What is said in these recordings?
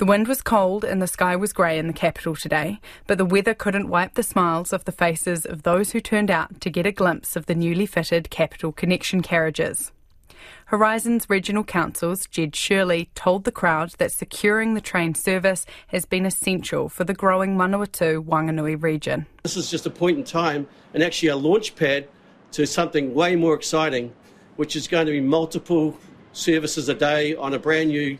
The wind was cold and the sky was grey in the capital today, but the weather couldn't wipe the smiles off the faces of those who turned out to get a glimpse of the newly fitted Capital Connection carriages. Horizons Regional Council's Jed Shirley told the crowd that securing the train service has been essential for the growing Manawatu Wanganui region. This is just a point in time and actually a launch pad to something way more exciting, which is going to be multiple services a day on a brand new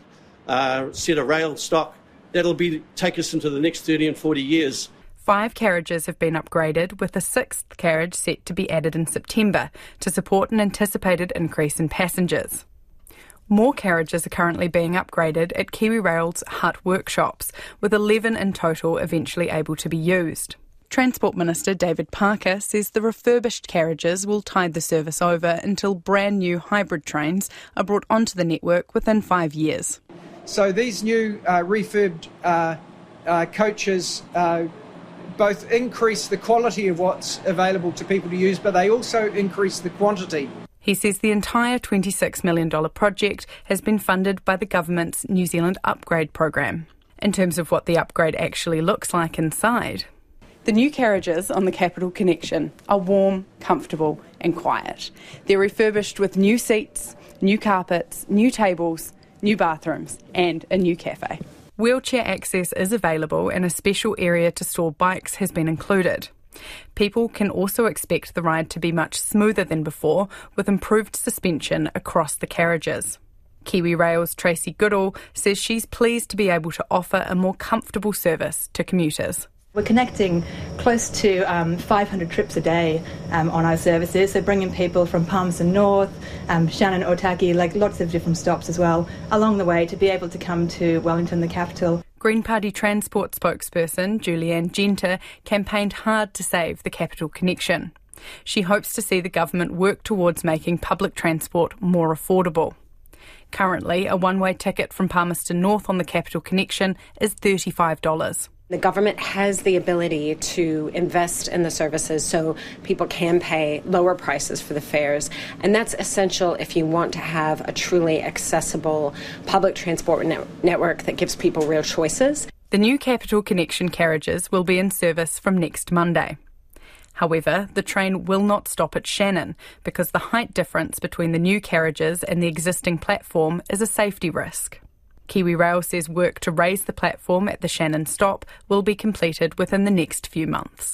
uh, set of rail stock. That'll be take us into the next 30 and 40 years. Five carriages have been upgraded, with a sixth carriage set to be added in September to support an anticipated increase in passengers. More carriages are currently being upgraded at KiwiRail's Hutt workshops, with 11 in total eventually able to be used. Transport Minister David Parker says the refurbished carriages will tide the service over until brand new hybrid trains are brought onto the network within five years. So these new uh, refurbed uh, uh, coaches uh, both increase the quality of what's available to people to use, but they also increase the quantity. He says the entire $26 million project has been funded by the government's New Zealand Upgrade Programme. In terms of what the upgrade actually looks like inside, the new carriages on the Capital Connection are warm, comfortable, and quiet. They're refurbished with new seats, new carpets, new tables, new bathrooms, and a new cafe. Wheelchair access is available and a special area to store bikes has been included. People can also expect the ride to be much smoother than before, with improved suspension across the carriages. KiwiRail's Tracy Goodall says she's pleased to be able to offer a more comfortable service to commuters. We're connecting close to um, 500 trips a day um, on our services, so bringing people from Palmerston North, um, Shannon, Otaki, like lots of different stops as well along the way to be able to come to Wellington, the capital. Green Party Transport spokesperson Julie Anne Genter campaigned hard to save the capital connection. She hopes to see the government work towards making public transport more affordable. Currently, a one way ticket from Palmerston North on the Capital Connection is $35. The government has the ability to invest in the services so people can pay lower prices for the fares. And that's essential if you want to have a truly accessible public transport net- network that gives people real choices. The new Capital Connection carriages will be in service from next Monday. However, the train will not stop at Shannon because the height difference between the new carriages and the existing platform is a safety risk. KiwiRail says work to raise the platform at the Shannon stop will be completed within the next few months.